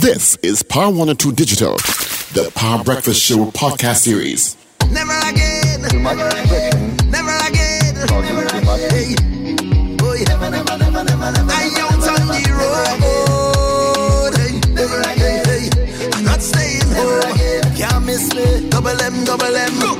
This is Power 102 Digital, the Power Breakfast Show podcast series. Never again. Never again. Causes too much. Hey. Boy. I out on the road. Never again. I'm not staying home. Can't miss. Double M, double M.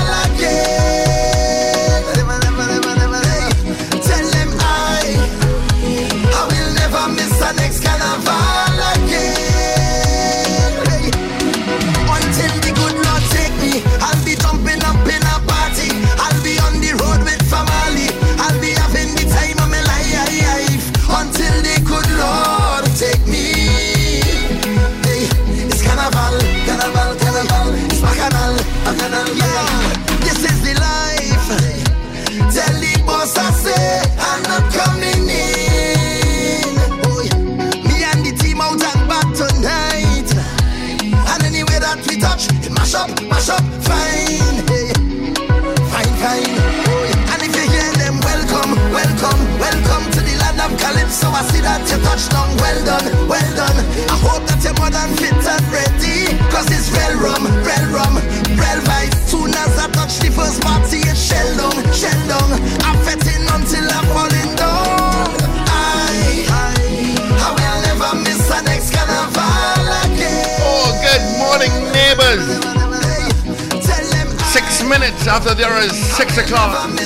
is six o'clock I the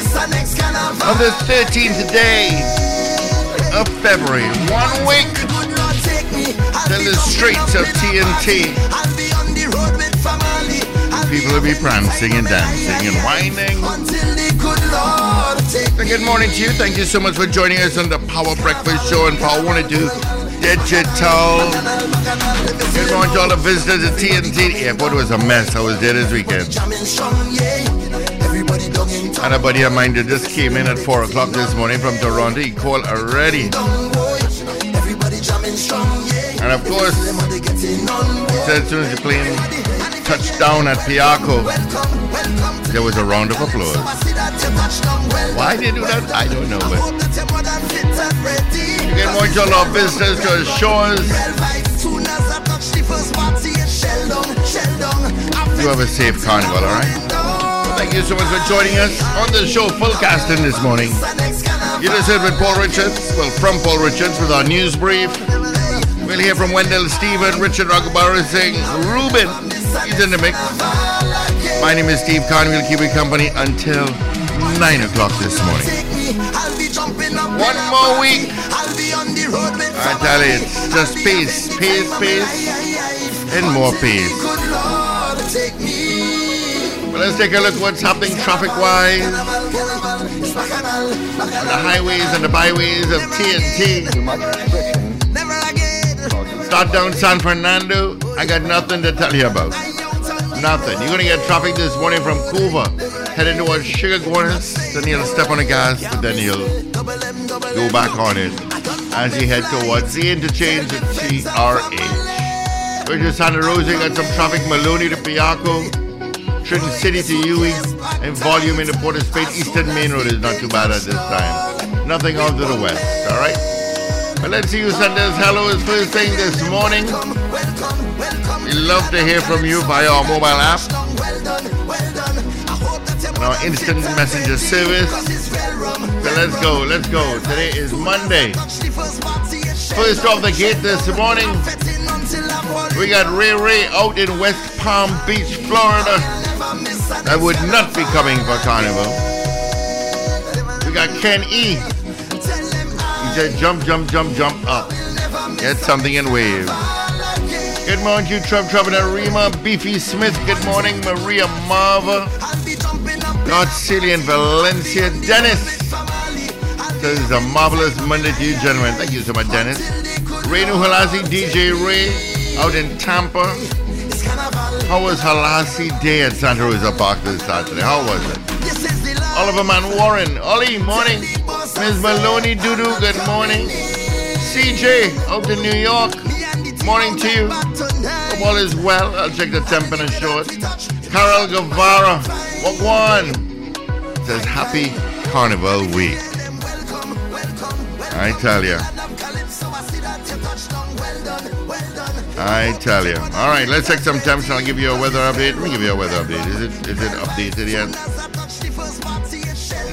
on the 13th day of February. One week be the streets of TNT. People will be prancing and dancing and whining. The good morning to you. Thank you so much for joining us on the Power Breakfast Show and Power 102 Digital. Good morning to all the visitors at TNT. Airport was a mess. I was there this weekend. And a buddy of mine that just came in at 4 o'clock this morning from Toronto. He called already. And of course, boy. said as soon as the plane touched down at to there was a round of applause. You. Why they do that? I don't know. But good morning to all our visitors to shores. You have a safe carnival, all right? Thank you so much for joining us on the show, full casting this morning. You heard with Paul Richards, well, from Paul Richards with our news brief. We'll hear from Wendell Stephen, Richard Raghubar saying, Ruben, he's in the mix. My name is Steve Khan. We'll keep you company until 9 o'clock this morning. One more week. I tell you, it's just peace, peace, peace, and more peace. Let's take a look what's happening traffic-wise on the highways and the byways of TNT. Start down San Fernando. I got nothing to tell you about. Nothing. You're gonna get traffic this morning from Couva, heading towards Chaguanas. Then you'll step on the gas, but then you'll go back on it as you head towards the interchange at TRH. We're just Santa Rosa, got some traffic Maloney to Piarco, Trenton City to Huey, and volume in the Port of Spain. Eastern Main Road is not too bad at this time. Nothing off to the west, alright? But let's see who sent us hello is first thing this morning. We love to hear from you via our mobile app and our instant messenger service. So let's go, let's go. Today is Monday. First off the gate this morning, we got Ray Ray out in West Palm Beach, Florida. That would not be coming for Carnival. We got Ken E. He said, jump, jump, jump, jump up. Get something and wave. Good morning you, Trev Trev and Arima. Beefy Smith. Good morning, Maria Marva. Lord Cillian Valencia. Dennis. This is a marvelous Monday to you, gentlemen. Thank you so much, Dennis. Renu Halasi, DJ Ray, out in Tampa. How was Halasi Day at Santa Rosa Park this Saturday? How was it? Oliver Man Warren. Ollie, morning. Ms. Maloney Dudu, good morning. CJ, out in New York. Morning to you. Hope all is well. I'll check the temp in a short. Carol Guevara, what one? says happy carnival week. I tell you. I tell you. All right, let's take some temps and I'll give you a weather update. Let me give you a weather update. Is it is it updated yet?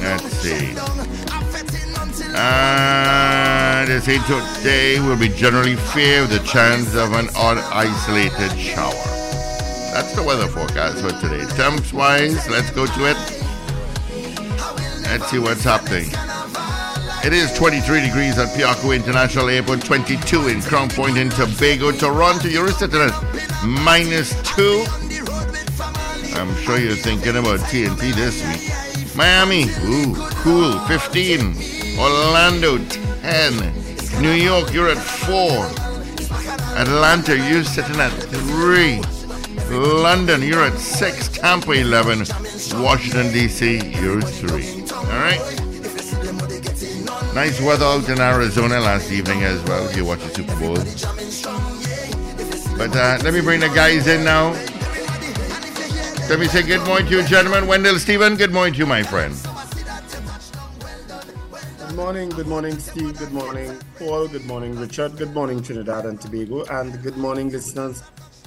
Let's see. Uh, they say today will be generally fair with a chance of an odd isolated shower. That's the weather forecast for today. Temps wise, let's go to it. Let's see what's happening. It is 23 degrees at Piarco International Airport, 22 in Crown Point in Tobago. Toronto, you're sitting at minus 2. I'm sure you're thinking about TNT this week. Miami, ooh, cool, 15. Orlando, 10. New York, you're at 4. Atlanta, you're sitting at 3. London, you're at 6. Tampa, 11. Washington, D.C., you're 3. All right? Nice weather out in Arizona last evening as well, if you watch the Super Bowl. But uh, let me bring the guys in now. Let me say good morning to you, gentlemen. Wendell Stephen, good morning to you, my friend. Good morning, good morning, Steve. Good morning, Paul. Good morning, Richard. Good morning, Trinidad and Tobago. And good morning, listeners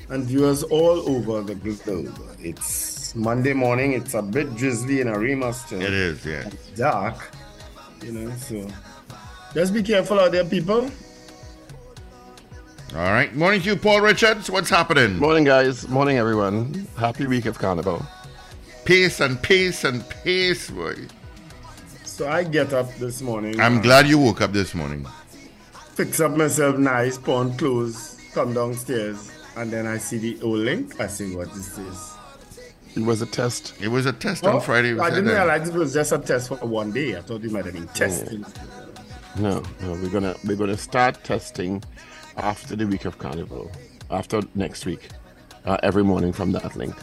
and viewers all over the globe. It's Monday morning. It's a bit drizzly in Arima still. It is, yeah. It's dark, you know, so just be careful out there, people. All right. Morning to you, Paul Richards. What's happening? Morning, guys. Morning, everyone. Happy week of Carnival. Peace and peace and peace, boy. So I get up this morning. I'm glad you woke up this morning. Fix up myself nice, put on clothes, come downstairs, and then I see the old link. I say, what is this? It was a test. It was a test Oh, on Friday. I didn't that. realize it was just a test for one day. I thought you might have been testing. No, no, we're gonna we're gonna start testing after the week of Carnival, after next week, uh, every morning from that link.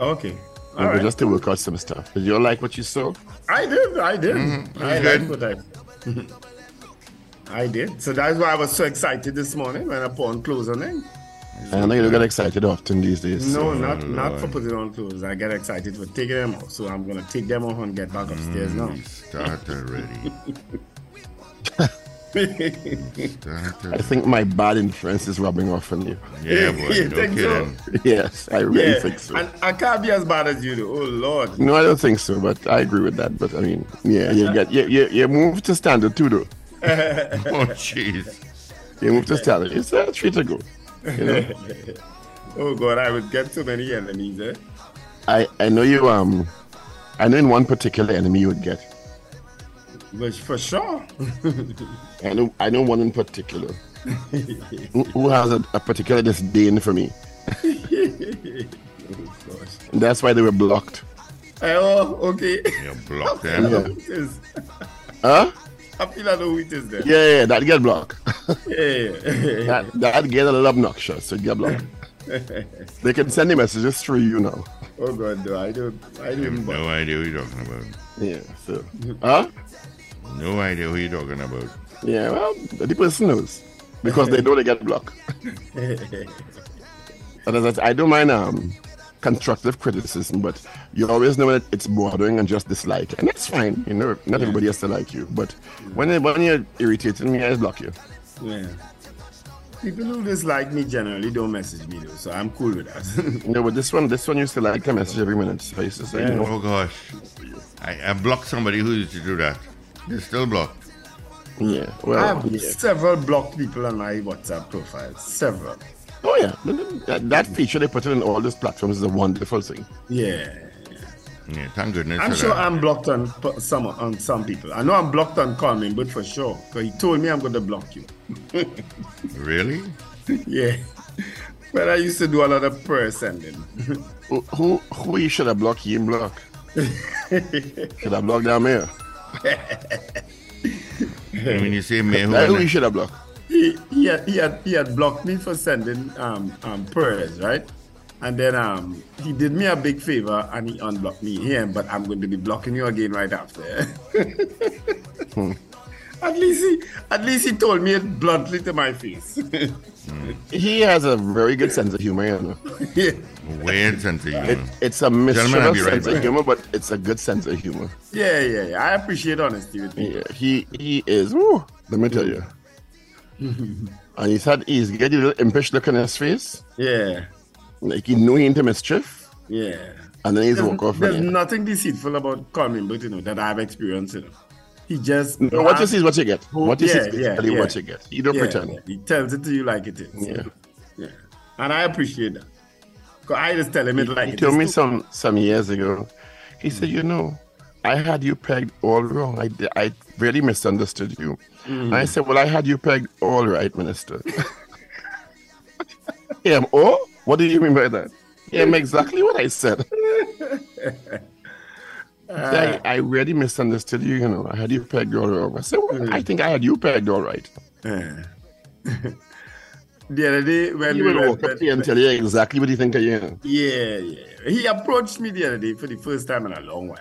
Okay. All We're right. just to work out some stuff. Did you like what you saw? I did. I did. Mm-hmm. I good. liked what I. I did. So that's why I was so excited this morning when I put on clothes on it. I know you don't get excited often these days. No, not not for putting on clothes. I get excited for taking them off. So I'm gonna take them off and get back upstairs mm, now. Start already. Start I think my bad influence is rubbing off on you. Yeah, boy. You No think so? yes, I really yeah, think so. and I can't be as bad as you do. Oh Lord. No, I don't think so, but I agree with that. But I mean, yeah, you get you you, you move to standard too, though. Oh, jeez. You move to standard. It's a treat to go. You know? Oh God, I would get so many enemies. Eh? I I know you um, I know in one particular enemy you would get. But for sure. I know I know one in particular who, who has a, a particular disdain for me. oh gosh. That's why they were blocked. Oh, okay. You blocked I know them. who it is. Huh? I feel I know who it is then. Yeah, yeah, that get blocked. Yeah. yeah. that that get a little obnoxious, so get blocked. they can send the messages through you now. oh God, no, I don't. I I have don't. no idea who you're talking about. Yeah, so huh? No idea who you're talking about. Yeah, well, the person knows because they know they get blocked. And as I, I don't mind um, constructive criticism, but you always know that it's bordering and just dislike, and that's fine. You know, not everybody has to like you, but when when you're irritating me, I block you. Yeah. People who dislike me generally don't message me though, so I'm cool with that. No, but this one, this one used to like the message every minute. So I used to say, you know, Oh, gosh. I, I blocked somebody who used to do that. They're still blocked. yeah, well, I have yeah. several blocked people on my WhatsApp profile. Several. Oh yeah, that, that feature they put it in all these platforms is a wonderful thing. Yeah. Yeah, thank goodness. I'm sure that. I'm blocked on some on some people. I know I'm blocked on Colin, but for sure, because he told me I'm going to block you. Really? yeah. But I used to do a lot of prayer sending. Who, who, who you should have blocked, he didn't block. should have blocked down there. I mean, you say me who That who you should have blocked. He, he, had, he, had, he had blocked me for sending um, um, prayers, right? And then um, he did me a big favor and he unblocked me here, but I'm going to be blocking you again right after. At least he, at least he told me it bluntly to my face. He has a very good sense of humor, you know. yeah. weird sense of humor. It, it's a Gentlemen, mischievous right sense back. of humor, but it's a good sense of humor. yeah, yeah, yeah. I appreciate honesty with you. Yeah, he he is. Woo, let me tell you. Mm-hmm. and he's had he's got a little impish look on his face, Yeah, like he knew he into mischief, yeah. and then he's There's, walk off. there's nothing deceitful about Carmen, but you know that I've experienced. You know, he just No, what you see is what you get. What you see is Yeah, yeah, basically yeah. what you get. You don't yeah, pretend. yeah. He tells it to you like it is. Yeah. yeah. And I appreciate that. 'Cause I just tell him it like He it told me some some years ago. He said, "You know, I had you pegged all wrong. I I really misunderstood you." Mm. I said, "Well, I had you pegged all right, Minister." yeah. Oh, what do you mean by that? Yeah, exactly what I said. I, I really misunderstood you. You know, I had you pegged all wrong. I said, well, I think I had you pegged all right. Yeah. the other day when You we went, walk up to you and tell you exactly what you think of you. yeah, yeah. He approached me the other day for the first time in a long while,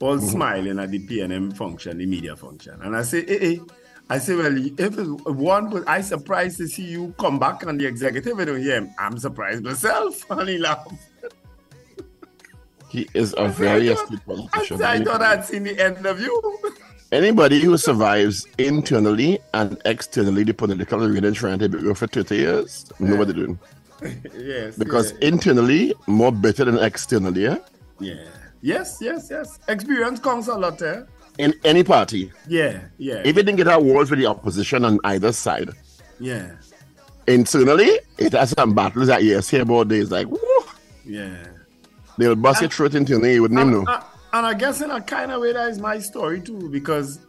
all Mm-hmm. smiling at the PNM function, the media function. And I say, hey, hey. I say, well, if one, I surprised to see you come back on the executive. I don't hear him. I'm surprised myself. And he laughed. He is a very I astute I, politician. I thought I'd seen the end of you. Anybody who survives internally and externally the political arena trying to be for 30 years, know what they're doing. yes. Because yeah. internally, more better than externally, eh? yeah? yeah. Yes, yes, yes. Experience counts a lot, eh? In any party. Yeah, yeah. If you didn't get awards with the opposition on either side, yeah, internally, it has some battles that you hear about days like, woo, yeah. they'll bust your throat internally, you wouldn't even know. And I guess in a kind of way that is my story too, because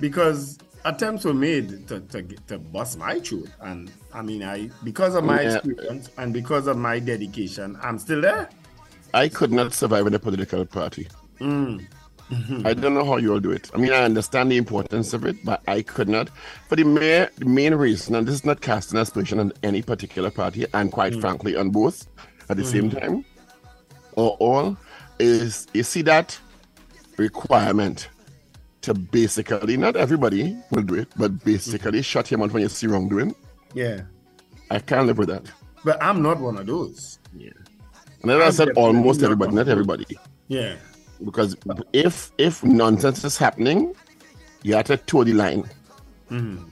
because attempts were made to, to, get- to bust my throat, and I mean I because of my Yeah. experience and because of my dedication, I'm still there. I could not survive in a political party. Mm. I don't know how you all do it. I mean, I understand the importance of it, but I could not. For the main, the main reason, and this is not casting aspersion on any particular party, and quite mm. frankly, on both at the same mm. time, or all, is you see that requirement to basically, not everybody will do it, but basically mm-hmm. shut him out when you see wrongdoing. Yeah, I can't live with that. but I'm not one of those. And I said, almost everybody, not everybody. Yeah, because if if nonsense is happening, you have to toe the line, Mm-hmm.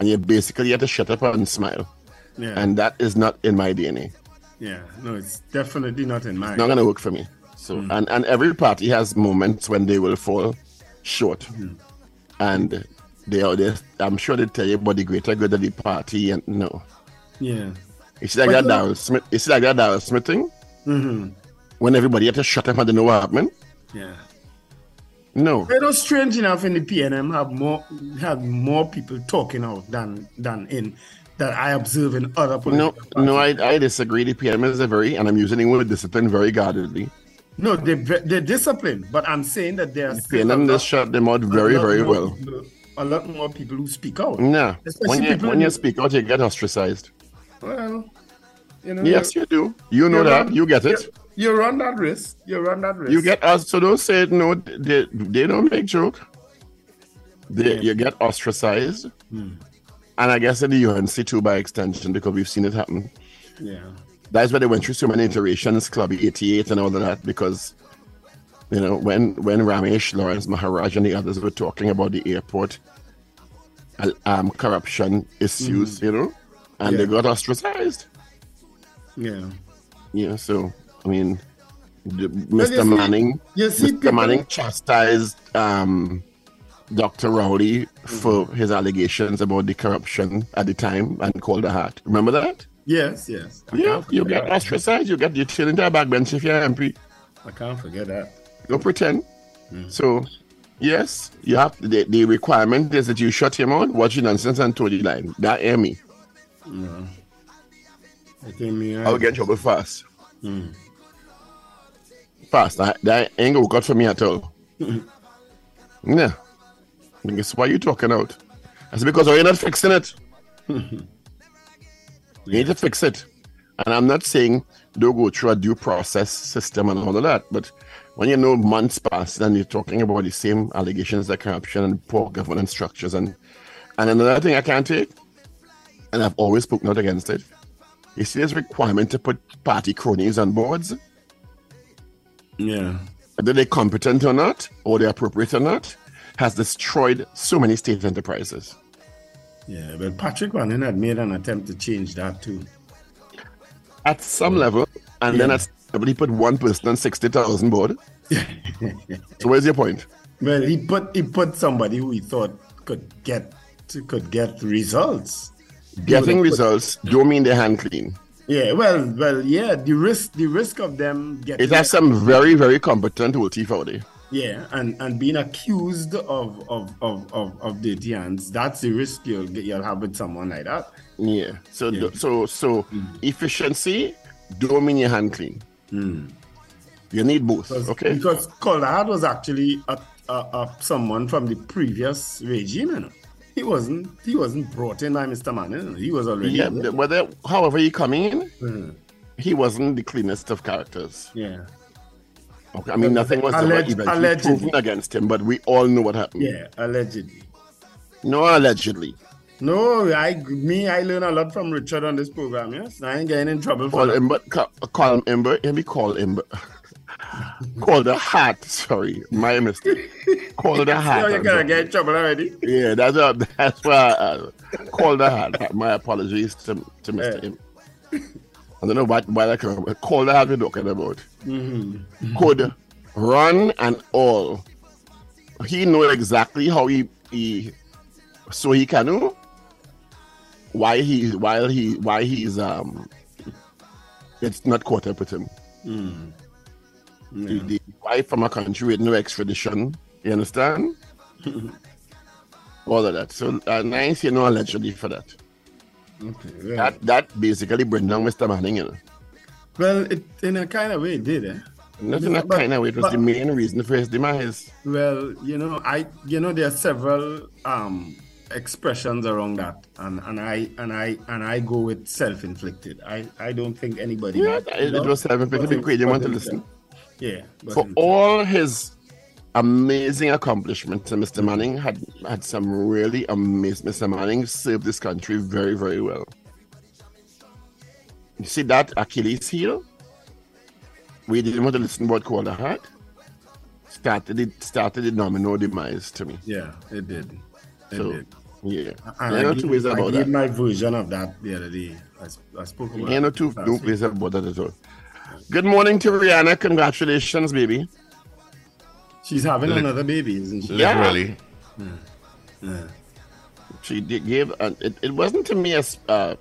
and you basically have to shut up and smile, yeah, and that is not in my DNA. yeah. No, it's definitely not in mine. Not gonna work for me. So, and and every party has moments when they will fall short, and they are there. I'm sure they tell you about the greater good of the party, and no, Yeah, it's like But that Darryl Smith. It's like that Darryl Smith thing mm-hmm. when everybody had to shut up and they know what happened. yeah. No, You know, strange enough, in the PNM have more have more people talking out than than in that I observe in other no, political no. parties. I I disagree. The PM is a very, and I'm using the word discipline very guardedly. no, they they're disciplined, but I'm saying that still a PNM just shut them out very, very more well. a lot more people who speak out. Yeah, when you, people when you speak out, you get ostracized. Well, you know, Yes, you do. You know that. run- You get it. You, you run that risk. You run that risk. You get us. So don't say no. They, they don't make joke. They, You get ostracized. Hmm. And I guess in the UNC too, by extension, because we've seen it happen. yeah, That's why they went through so many iterations, Club 88 and all of that, because, you know, when, when Ramesh, Lawrence Maharaj, and the others were talking about the airport uh, um, corruption issues, you know, and they Mm-hmm. Got ostracized. Yeah. Yeah, so, I mean, the, you Mr. see- Manning, you see Mr. people- Manning chastised um, Dr. Rowley for his allegations about the corruption at the time and Calder Hart. Remember that? Yes, yes. I Yeah, you get that. ostracized, you get you turn into a backbench if you're MP. I can't forget that. Don't pretend. So, yes, you have the, the requirement is that you shut him out, watch your nonsense, and toe the line. That hear me. I think me. I'll get in trouble fast. Hmm. Fast. That, that ain't gonna work out for me at all. yeah. I guess why you talking out? That's because you're not fixing it. you need to fix it. And I'm not saying don't go through a due process system and all of that, but when you know months pass and you're talking about the same allegations of corruption and poor governance structures and and another thing I can't take, and I've always spoken out against it, you see this requirement to put party cronies on boards, Yeah. whether they're competent or not, or they're appropriate or not, has destroyed so many state enterprises. Yeah, but Patrick Manning had made an attempt to change that too. At some level, and then Yeah. at somebody put one person on 60,000 board. so where's your point? Well, he put he put somebody who he thought could get could get results. Getting results don't mean their hand clean. Yeah, well, well, yeah. The risk, the risk of them getting It has some very, very competent thief out there. yeah, and and being accused of of of of, of dirty hands. That's the risk you'll get, you'll have with someone like that. Yeah. So, Yeah. so, so mm. efficiency don't mean your hand clean. Mm. You need both. Because, Okay. because Calder was actually a, a, a someone from the previous regime. You know? He wasn't he wasn't brought in by Mr. Manning. He was already Yeah. there. Whether, however, he come in, Mhm. he wasn't the cleanest of characters. yeah. Okay. I mean, nothing was Alleg- eventually allegedly. proven against him, but we all know what happened. Yeah, allegedly. No, allegedly. No, I me I learn a lot from Richard on this program. Yes, I ain't getting in trouble for Call him, but ca- call him Ember. Let me call him. Calder Hart. Sorry, my mistake. Call the hat. You I'm gonna get in trouble already. Yeah, that's uh, that's why I Calder Hart. My apologies to, to Mr. Yeah. M. I don't know what why that come. Calder Hart we're talking about. Mm-hmm. Could run and all. He know exactly how he he so he can know why he while he why he's um it's not caught up with him. The, the wife from a country with no extradition. You understand? All of that. So uh, nice, you know, allegedly for that. Okay, well, That that basically bring down Mr. Manning, you know. well, it in a kind of way it did, eh? Not in a But- kind of way, it was but- the main reason for his demise. Well, you know, I you know there are several um expressions around that, and and I and I and I go with self-inflicted. I I don't think anybody. Yeah, it, it was self-inflicted. Be great, you want to listen. Yeah, For all his amazing accomplishments, Mr. Mm-hmm. Manning had had some really amazing. Mr. Manning served this country very, very well. You see that Achilles heel? We didn't want to listen about Calder Hart. Started it started the domino demise to me. yeah, it did. It So did. yeah. And There I gave, two ways I about gave that. my version of that the other day. I, I spoke about. There are no it two no week. ways about that at all. Good morning to Rihanna. Congratulations, baby. She's having Lit- another baby, isn't she? Yeah. Literally. She did gave uh, it, it wasn't to me as uh,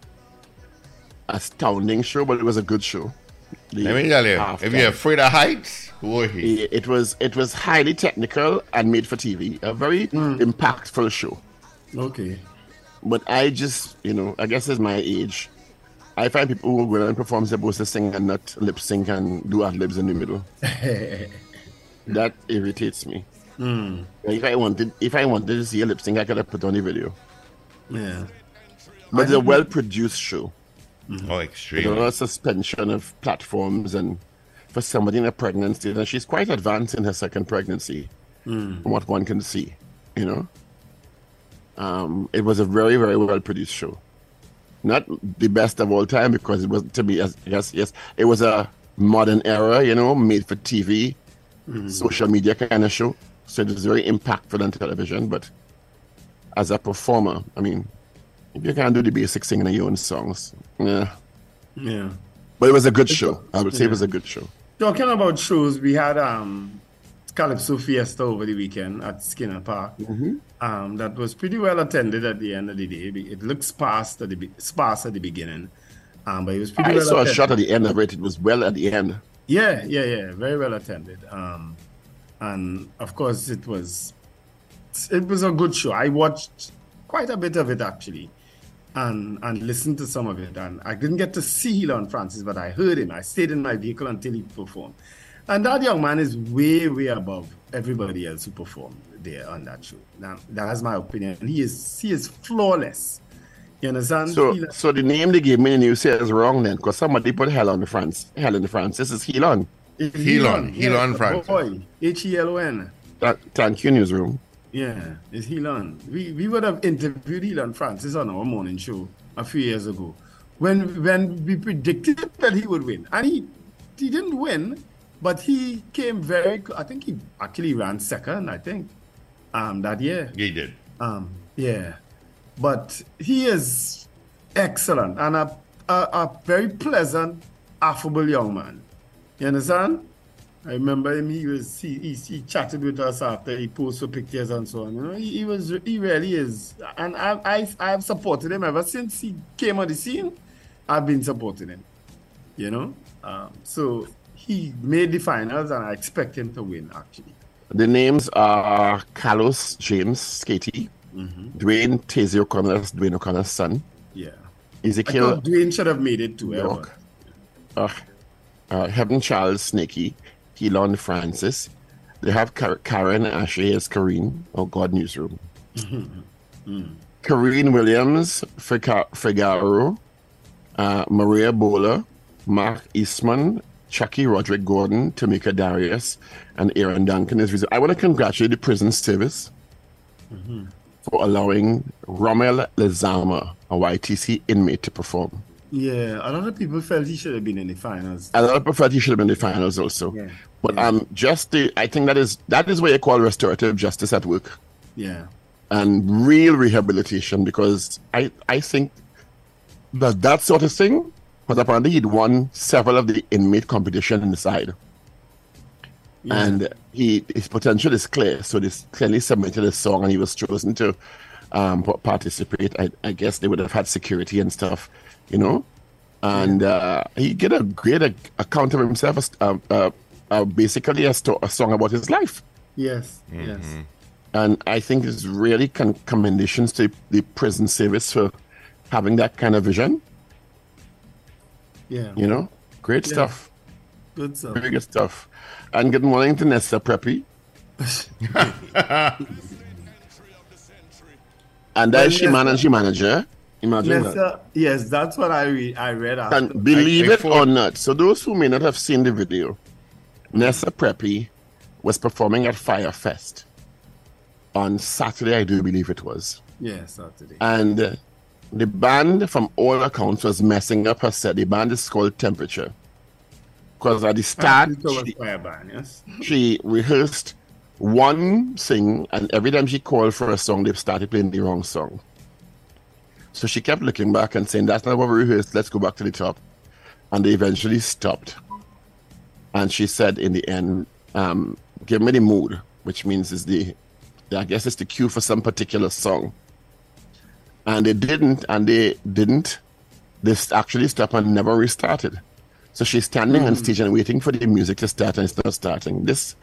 astounding show, but it was a good show. The Let me tell you, after- if you're afraid of heights, who are he? it, it was it was highly technical and made for TV. A very impactful show. Okay. But I just you know I guess it's my age. I find people who go and perform supposed to sing and not lip sync and do ad libs in the middle. that irritates me. Hmm. If I wanted if I wanted to see a lip sync, I could have put on the video. Yeah. But it's a well produced show. Mm-hmm. Oh, extreme. know, a suspension of platforms and for somebody in a pregnancy, and she's quite advanced in her second pregnancy, hmm. from what one can see, you know. Um, it was a very, very well produced show. Not the best of all time because it was to be, as yes, yes, it was a modern era, you know, made for TV, social media kind of show. So it was very impactful on television. But as a performer, I mean, if you can't do the basic singing of your own songs, yeah. Yeah. But it was a good show. I would say it was a good show. Talking about shows, we had um Calypso Fiesta over the weekend at Skinner Park. Mm-hmm. Um, that was pretty well attended at the end of the day. It looks sparse at the sparse at the beginning, um, but it was pretty I well saw a attended. shot at the end of it. It was well at the end. Yeah, yeah, yeah, very well attended. Um, and of course, it was it was a good show. I watched quite a bit of it actually. and and listened to some of it. And I didn't get to see Helon Francis, but I heard him. I stayed in my vehicle until he performed. And that young man is way, way above everybody else who performed there on that show. Now, that's my opinion. He is he is flawless. You understand? So, Helon- so the name they gave me and you say is wrong then, because somebody put hell on the France. Hell in the France. This is Helon. it's Helon, Helon the Francis. Boy, H E L O N. Th- Thank you, newsroom. Yeah, it's Helon. We we would have interviewed Helon Francis on our morning show a few years ago, when when we predicted that he would win, and he he didn't win, but he came very. I think he actually ran second. I think um that year. He did. Um yeah, but he is excellent and a a, a very pleasant, affable young man. You understand? I remember him. He was he, he, he chatted with us after he posted pictures and so on. You know, he, he was he really is, and I I I've supported him ever since he came on the scene. I've been supporting him. You know, um, so he made the finals, and I expect him to win. Actually, The names are Carlos James Skatey, Dwayne Tazy O'Connor, that's Dwayne O'Connor's son, yeah. I Ezekiel thought Dwayne should have made it to York, uh, uh, Heaven Charles Snakey, Helon Francis. They have Car- Karen Ashley as Kareen, oh God, newsroom. Kareen Williams, Fica- Figaro, uh, Maria Bowler, Mark Eastman, Chucky Roderick Gordon, Tamika Darius, and Aaron Duncan. Is I want to congratulate the prison service for allowing Rommel Lezama, a YTC inmate, to perform. Yeah, a lot of people felt he should have been in the finals. A lot of preferred he should have been in the finals also. Yeah. But um, just the, I think that is that is what you call restorative justice at work Yeah, and real rehabilitation because I I think that that sort of thing because apparently he'd won several of the inmate competition inside. And he his potential is clear, so this clearly submitted a song, and he was chosen to um, participate. I, I guess they would have had security and stuff, you know. And uh, he get a great ac- account of himself, as, uh, uh, uh, basically a, sto- a song about his life. yes, yes. And I think it's really con- commendations to the prison service for having that kind of vision. Yeah, You know, great Yeah. stuff, good stuff. very good stuff. And good morning to Nessa Preppy. and that Well, is she Nessa- man and she manager. Imagine that. Nessa, yes, that's what I re- I read after. And believe I it or not, so those who may not have seen the video, Nessa Preppy was performing at Fire Fest on Saturday, I do believe it was. yeah, Saturday. And uh, the band, from all accounts, was messing up her set. The band is called Temperature. Because at the start, she, band, yes. she rehearsed one thing, and every time she called for a song, they started playing the wrong song. So she kept looking back and saying, That's not what we rehearsed. Let's go back to the top. And they eventually stopped. And she said, in the end, um, Give me the mood, which means is the, I guess it's the cue for some particular song. And they didn't, and they didn't. They actually stopped and never restarted. So she's standing on stage and waiting for the music to start, and it's not starting. This,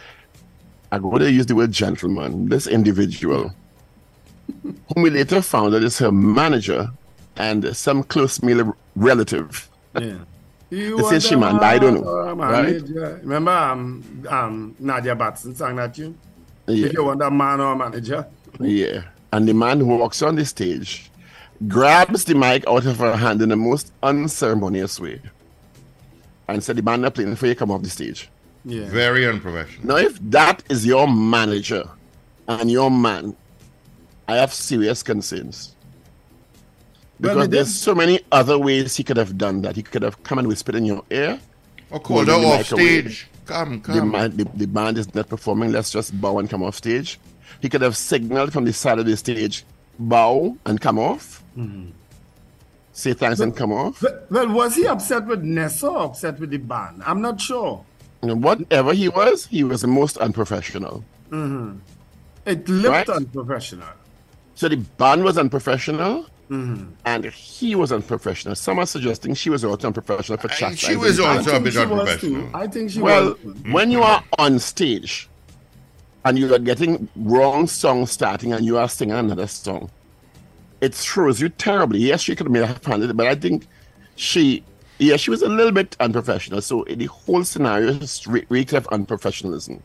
I'm going to use the word gentleman. This individual, whom we later found out is her manager and some close male relative. Yeah. You This are is the she, man, I don't know, or right? manager. Remember um, um, Nadia Batson sang that tune? Yeah. If you want a man or a manager. Yeah. And the man who walks on the stage grabs the mic out of her hand in the most unceremonious way and said, The band are playing for you, come off the stage. Yeah. Very unprofessional. Now, if that is your manager and your man, I have serious concerns. Because it there's so many other ways he could have done that. He could have come and whispered in your ear. Or called her Holding the off stage. Come, The, come. man, the, the band is not performing. Let's just bow and come off stage. He could have signaled from the side of the stage, bow and come off. Say thanks and come off. Well, well, was he upset with Nessa or upset with the band? I'm not sure. Whatever he was, he was the most unprofessional. It looked Right. unprofessional. So the band was unprofessional, Mm-hmm. and he was unprofessional. Some are suggesting she was also unprofessional for I- chastising. she was also a think bit she was too. unprofessional. I think she Well, was. too. when you are on stage and you are getting wrong song starting and you are singing another song, it throws you terribly. Yes, she could have made have handled it, but I think she, yeah, she was a little bit unprofessional. So the whole scenario is re- reeked of unprofessionalism.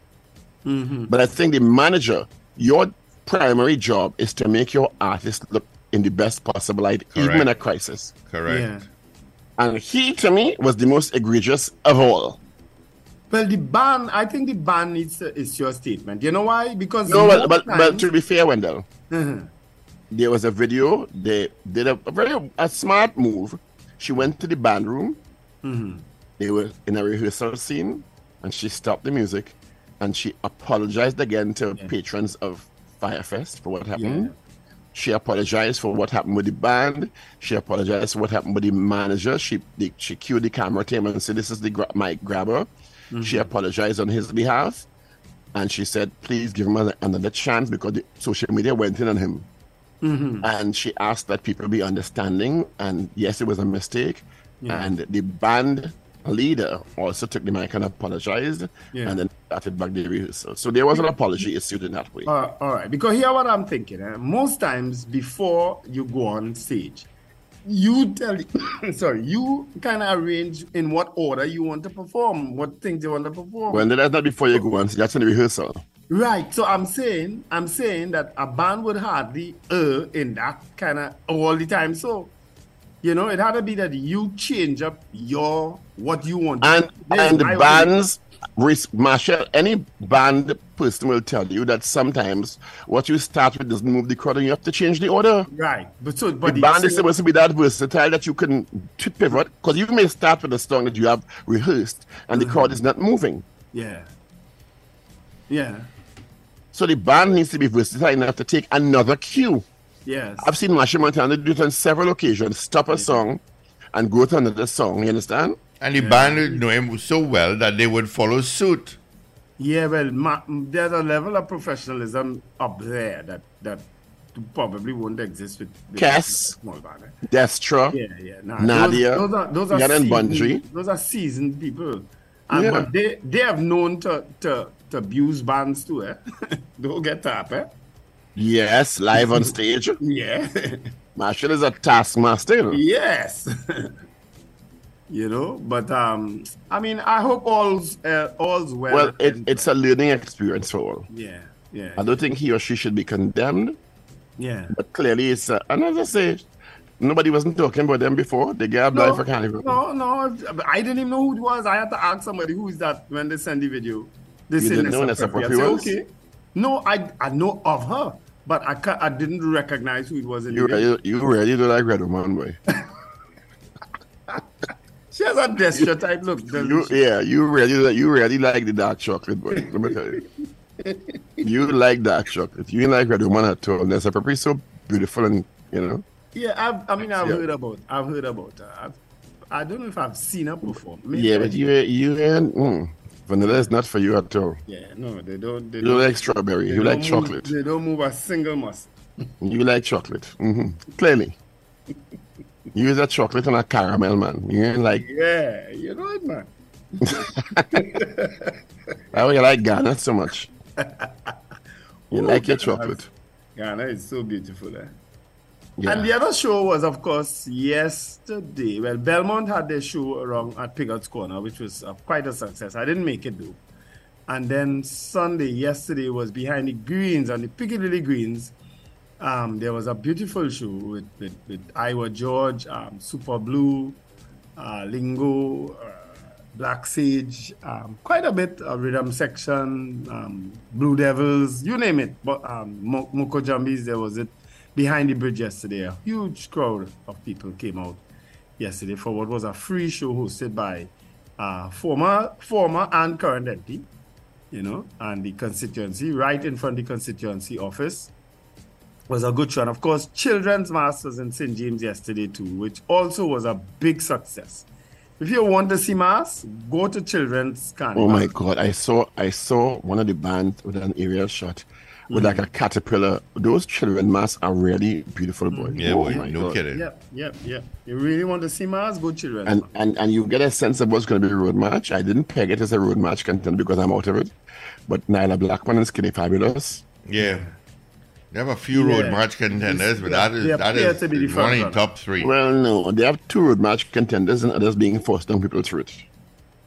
But I think the manager, your primary job is to make your artist look in the best possible light, even in a crisis. Correct. Yeah. And he, to me, was the most egregious of all. Well, the ban, I think the ban needs to, is your statement. You know why? Because No, most but, but, but to be fair, Wendell, Mhm. There was a video. They did a, very a smart move. She went to the band room. Mm-hmm. They were in a rehearsal scene, and she stopped the music, and she apologized again to patrons of Firefest for what happened. She apologized for what happened with the band. She apologized for what happened with the manager. She the, she cued the camera team and said, "This is the gra- mic grabber." She apologized on his behalf, and she said, "Please give him another chance because the social media went in on him." And she asked that people be understanding. And yes, it was a mistake. And the band leader also took the mic and apologized, Yeah. and then started back the rehearsal. So there was an apology issued in that way. Uh, all right, because here what I'm thinking. eh, Most times before you go on stage, you tell, sorry, you kind of arrange in what order you want to perform, what things you want to perform. Well, that's not before you go on. Stage, that's in the rehearsal. Right. So I'm saying, I'm saying that a band would hardly err in that kind of all the time. So, you know, it had to be that you change up your what you want. And. This and is the my bands, risk Machel, any band person will tell you that sometimes what you start with doesn't move the crowd, and you have to change the order. Right. But so, but the band is supposed to be that versatile that you can pivot because you may start with a song that you have rehearsed and the uh-huh. crowd is not moving. Yeah. Yeah. So the band needs to be versatile enough to take another cue. Yes. I've seen Machel Montano do it on several occasions, stop a song and go to another song. You understand? And the band would know him so well that they would follow suit. Yeah, well, ma- there's a level of professionalism up there that that probably won't exist with, with Cass. small band. eh? Destra. Yeah, yeah. Nah, Nadia, Those, those are those are Yann seasoned, Those are seasoned people. And Yeah. but they they have known to to, to abuse bands too, eh? Don't get tap, eh? Yes, live on stage. Yeah. Machel is a taskmaster. you know. yes. you know, but um I mean I hope all's uh, all's well. Well, it, it's a learning experience for all. yeah, yeah. I don't think he or she should be condemned, yeah. but clearly it's. Uh, and as I say, nobody wasn't talking about them before. They get applied for carnival. No, no, I didn't even know who it was. I had to ask somebody who is that when they send the video. They You say didn't know Nessa Nessa I Preppy okay. No, I I know of her, but I ca I didn't recognize who it was in You really, you really do like Red Woman, boy. She has a gesture type look. You, yeah, you really, you really like the dark chocolate, boy. Let me tell you. You like dark chocolate. You like Red Woman at all. Nessa Preppy so beautiful and, you know. Yeah, I've, I mean, I've Yeah. heard about, I've heard about her. I've, I don't know if I've seen her perform. Maybe Yeah, but you, you ain't, mm, vanilla is not for you at all. Yeah, no, they don't. They You don't like strawberry. You like move- chocolate. They don't move a single muscle. You like chocolate. Mm-hmm. Clearly. You is a chocolate and a caramel, man. You ain't like, Yeah, you know it, man. how you like Ghana so much. You like your chocolate. Ghana is so beautiful, eh? Yeah. And the other show was, of course, yesterday. Well, Belmont had their show around at Piggott's Corner, which was uh, quite a success. I didn't make it though. And then Sunday, yesterday, was behind the greens on the Piccadilly Greens. Um, there was a beautiful show with, with, with Iwer George, um, Super Blue, uh, Lingo, uh, Black Sage, um, quite a bit of rhythm section, um, Blue Devils, you name it. But um, Moko Jumbies, there was it behind the bridge yesterday. A huge crowd of people came out yesterday for what was a free show hosted by uh, former former and current MP, you know, and the constituency right in front of the constituency office was a good show. And of course, Children's Masters in St. James yesterday too, which also was a big success. If you want to see mass, go to Children's Carnival. Oh my god, I saw I saw one of the bands with an aerial shot with like mm. a caterpillar. Those children masks are really beautiful, mm. boy. Yeah, oh boy, no God. kidding. Yep, yep, yep. You really want to see mass? Go children. And, and and you get a sense of what's going to be a road march. I didn't peg it as a road march contender because I'm out of it. But Nailah Blackman and Skinny Fabulous, Yeah. They have a few road Yeah. march contenders, but Yeah, that is they that appear is to be the is one in top three. Well, no, they have two road match contenders and others being forced down people's throat.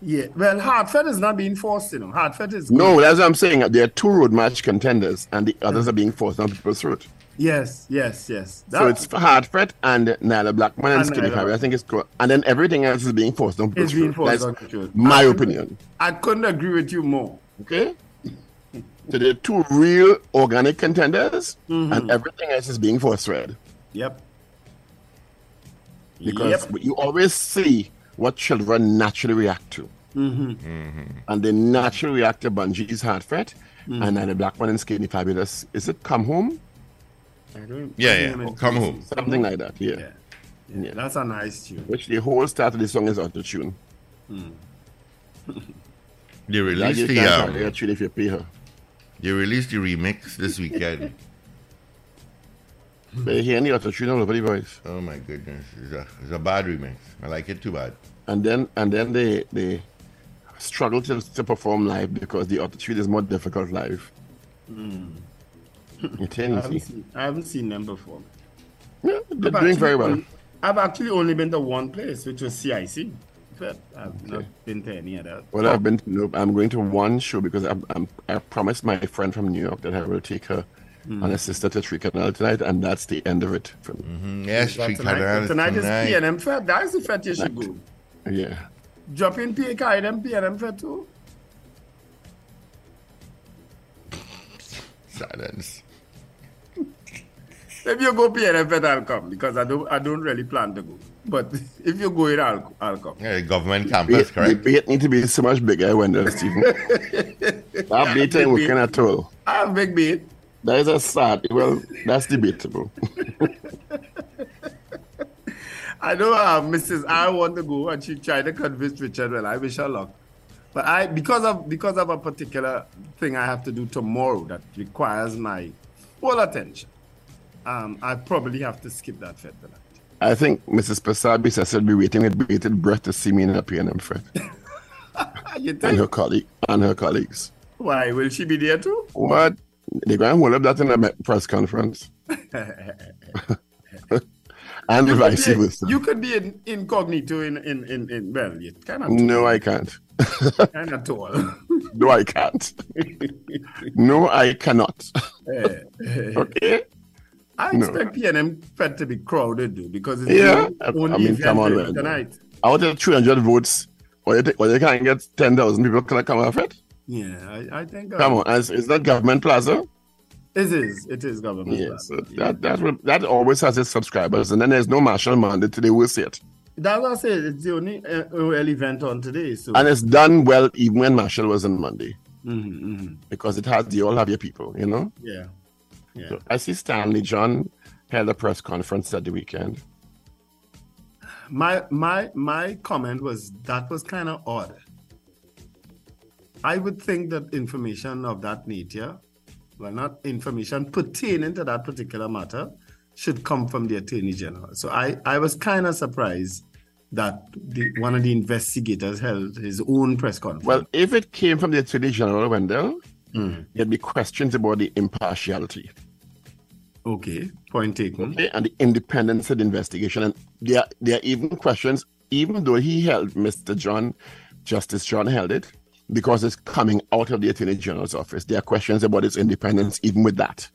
Yeah. Well, Hartford is not being forced, you know. Hartford is No, that's what I'm saying. There are two road march contenders, and the others are being forced down people's throat. Yes, yes, yes. So it's Hartford and Nailah Blackman and And Skinny Fabulous. I think it's co- and then everything else is being forced down people's It's being throat. forced That's down people's throat. my I- opinion. I couldn't agree with you more. Okay. So there are two real organic contenders, Mm-hmm. and everything else is being forced red. Yep. because Yep. you always see what children naturally react to. Mm-hmm. And they naturally react to Bungee's Hartford Mm-hmm. and then the black one in Skinny Fabulous. Is it Come Home? I don't, Yeah, I yeah. don't Come home. Something like that, yeah. Yeah. yeah. That's a nice tune. Which the whole start of the song is auto tune. They released the um, tune if you pay her. they released the remix this weekend. But you hear the auto tune all over the voice. Oh my goodness, it's a it's a bad remix. I like it too bad. And then and then they they struggle to, to perform live because the auto tune is more difficult live. You tell I haven't, seen, I haven't seen them before. Yeah, they're I've doing actually very well. only- I've actually only been to one place, which was CIC. But I've not been to any other. Well, I've been. to No, I'm going to one show because I'm, I'm, I promised my friend from New York that I will take her Hmm. and her sister to Tree Canal tonight, and that's the end of it for me. Mm, Yes, Tree tonight, Canal is tonight is tonight. PNM Fete. That's the Fed you should go. Yeah. Drop in P carry them PNM Fete too. Silence. If you go PNM Fete, I'll come because I don't I don't really plan to go. But if you go in, I'll, I'll come. Yeah, government campus, the correct? bait need to be so much bigger when there's Stephen. that bait ain't working at all. I have big beat. That is a sad. Well, that's debatable. I know uh, Mrs. I want to go, and she tried to convince Richard. Well, I wish her luck. But I, because of because of a particular thing I have to do tomorrow that requires my full attention, um, I probably have to skip that fete tonight. I think Mrs. Pasabi says she'll be waiting with bated breath to see me in a P&M Fred You and her colleague and her colleagues. Why will she be there too? What? They're going to hold up that in a press conference. and You could vice be- versa. You could be in, incognito in in in, in well, you cannot. No, I can't. kind of tall. No, I can't. no, I cannot. okay? I No. expect PNM Fete to be crowded though because it's Yeah, only I mean, come on, man. tonight. Out of 300 votes, or you, or you can't get 10,000 people can I come off it? Yeah, I, I think. uh, Come on, is, is that government plaza? It is. It is government. Yes, so that, that, that always has its subscribers, and then there's no Machel Monday today, we'll see it. That's what I said. It's the only uh, OL event on today. So And it's done well even when Machel was on Monday, Mhm, mhm. because it has, you all have your people, you know? yeah, yeah. So I see Stanley John held a press conference at the weekend. My my my comment was that was kind of odd. I would think that information of that nature, well, not information pertaining to that particular matter, should come from the attorney general. So I I was kind of surprised that the, one of the investigators held his own press conference. Well, if it came from the Attorney General, Wendell, hmm. there'd be questions about the impartiality okay, point taken. okay, and the independence of the investigation. And there, there are even questions, even though he held Mr. John, Justice John held it, because it's coming out of the Attorney General's office. There are questions about its independence, even with that.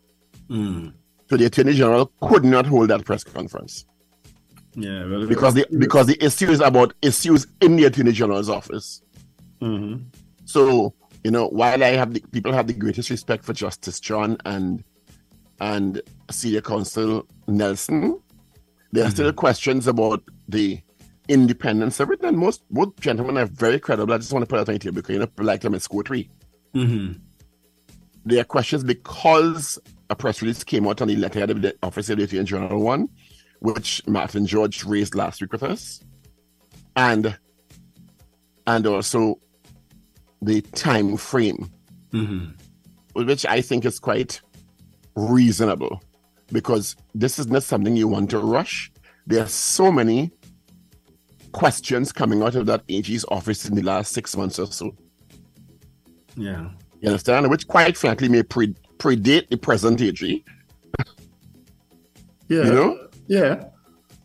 So the Attorney General could not hold that press conference Yeah, well, because the because the issue is about issues in the Attorney General's office. Mhm. So you know, while I have the people have the greatest respect for Justice John and and Senior Counsel Nelson, there are still questions about the independence of it. And most both gentlemen are very credible. I just want to put that on the table because you know, like them in school three. Mhm. There are questions because a press release came out on the letter of the Office of the General one, which Martin George raised last week with us, and and also the time frame, which I think is quite reasonable because this is not something you want to rush. There are so many questions coming out of that AG's office in the last six months or so. Yeah. You understand? Which, quite frankly, may pre- predate the present AG. Yeah. You know? Yeah.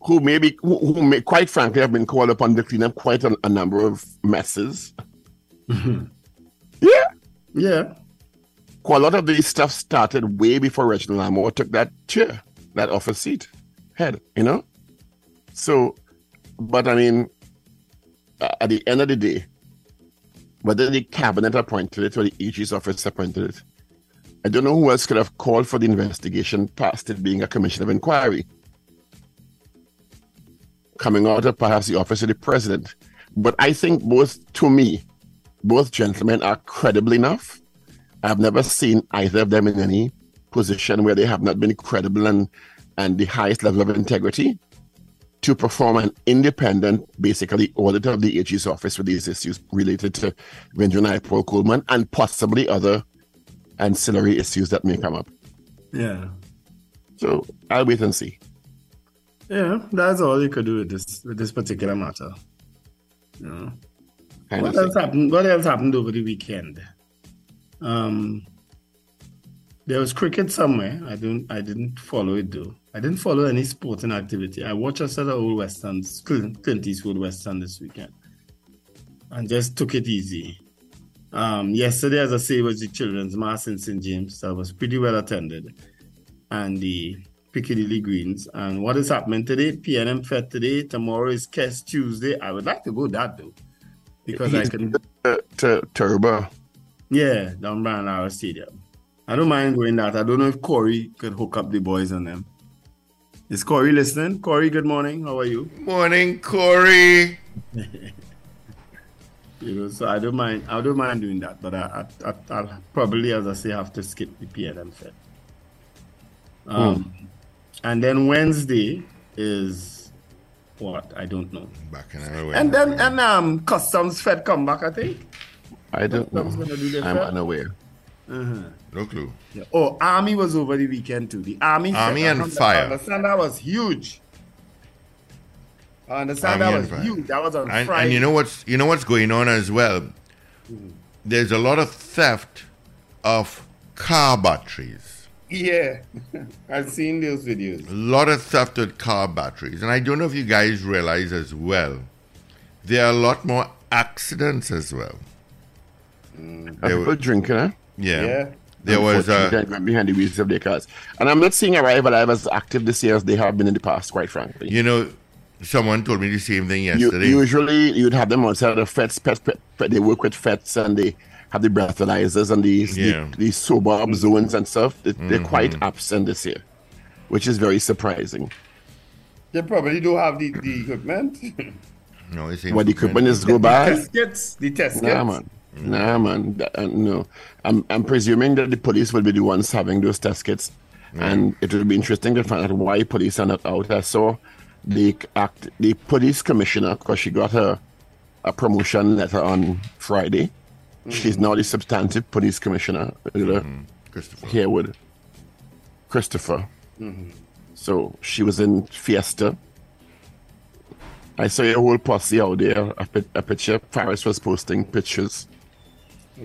who maybe who, who may, quite frankly have been called upon to clean up quite a, a number of messes. Mm-hmm. Yeah. Yeah. Quite a lot of this stuff started way before Reginald Armour took that chair, that office seat, head, you know? So, but I mean, at the end of the day, whether the cabinet appointed it or the AG's office appointed it, I don't know who else could have called for the investigation past it being a commission of inquiry. Coming out of perhaps the office of the president. But I think both, to me, both gentlemen are credible enough. I've never seen either of them in any position where they have not been credible and, and the highest level of integrity to perform an independent, basically, audit of the AG's office with these issues related to Benjamin I. Paul Coleman and possibly other ancillary issues that may come up. Yeah. So I'll wait and see. Yeah. That's all you could do with this with this particular matter. Kind What else thing. happened? What else happened over the weekend? Um, there was cricket somewhere. I don't. I didn't follow it though. I didn't follow any sporting activity. I watched a set of old westerns, Clint, Clint Eastwood western this weekend, and just took it easy. Um, yesterday, as I say, was the children's mass in St James. That was pretty well attended, and the Piccadilly Greens. And what is happening today? PNM Fete today. Tomorrow is Kes Tuesday. I would like to go that though, because I can. to, to Turbo. Yeah, down Brian Lara Stadium. I don't mind going that. I don't know if Corey could hook up the boys on them. Is Corey listening? Corey, good morning. How are you? Morning, Corey. You know, so I don't mind. I don't mind doing that, but I, I, I I'll probably, as I say, have to skip the PNM Fete. Um, and then Wednesday is what? I don't know. Back in our way. And then and um, Customs Fed come back. I think. I don't know. Customs gonna do I'm Fed? unaware. Mm-hmm. No clue. Yeah. Oh, Army was over the weekend too. The Army, Army and I Fire. I understand that was huge. I understand Army that and was Fire. huge. That was on And, Friday. and you know what's you know what's going on as well. There's a lot of theft of car batteries. Yeah, I've seen those videos. A lot of theft of car batteries, and I don't know if you guys realize as well. There are a lot more accidents as well. Are There people were- drinking, huh? Yeah. Yeah. There was uh, behind the wheels of their cars. And I'm not seeing Arrive Alive as active this year as they have been in the past, quite frankly. you know, someone told me the same thing You- yesterday. usually, you'd have them outside the FETs, pet, pet, pet, they work with FETs and they have the breathalyzers and these, Yeah. Mm-hmm. the, these sober up zones and stuff. They, They're quite absent this year, which is very surprising. They probably do have the, the equipment. no, it's What the equipment is go by? test kits. The test Nah, kits. man. Nah, man. That- uh, no. I'm, I'm presuming that the police will be the ones having those test kits. And it will be interesting to find out why police are not out. I saw the act, the police commissioner, because she got her a promotion letter on Friday. She's now the substantive police commissioner, uh, Christopher. Harewood. Christopher. So she was in Fiesta. I saw a whole posse out there. A, a picture. Paris was posting pictures.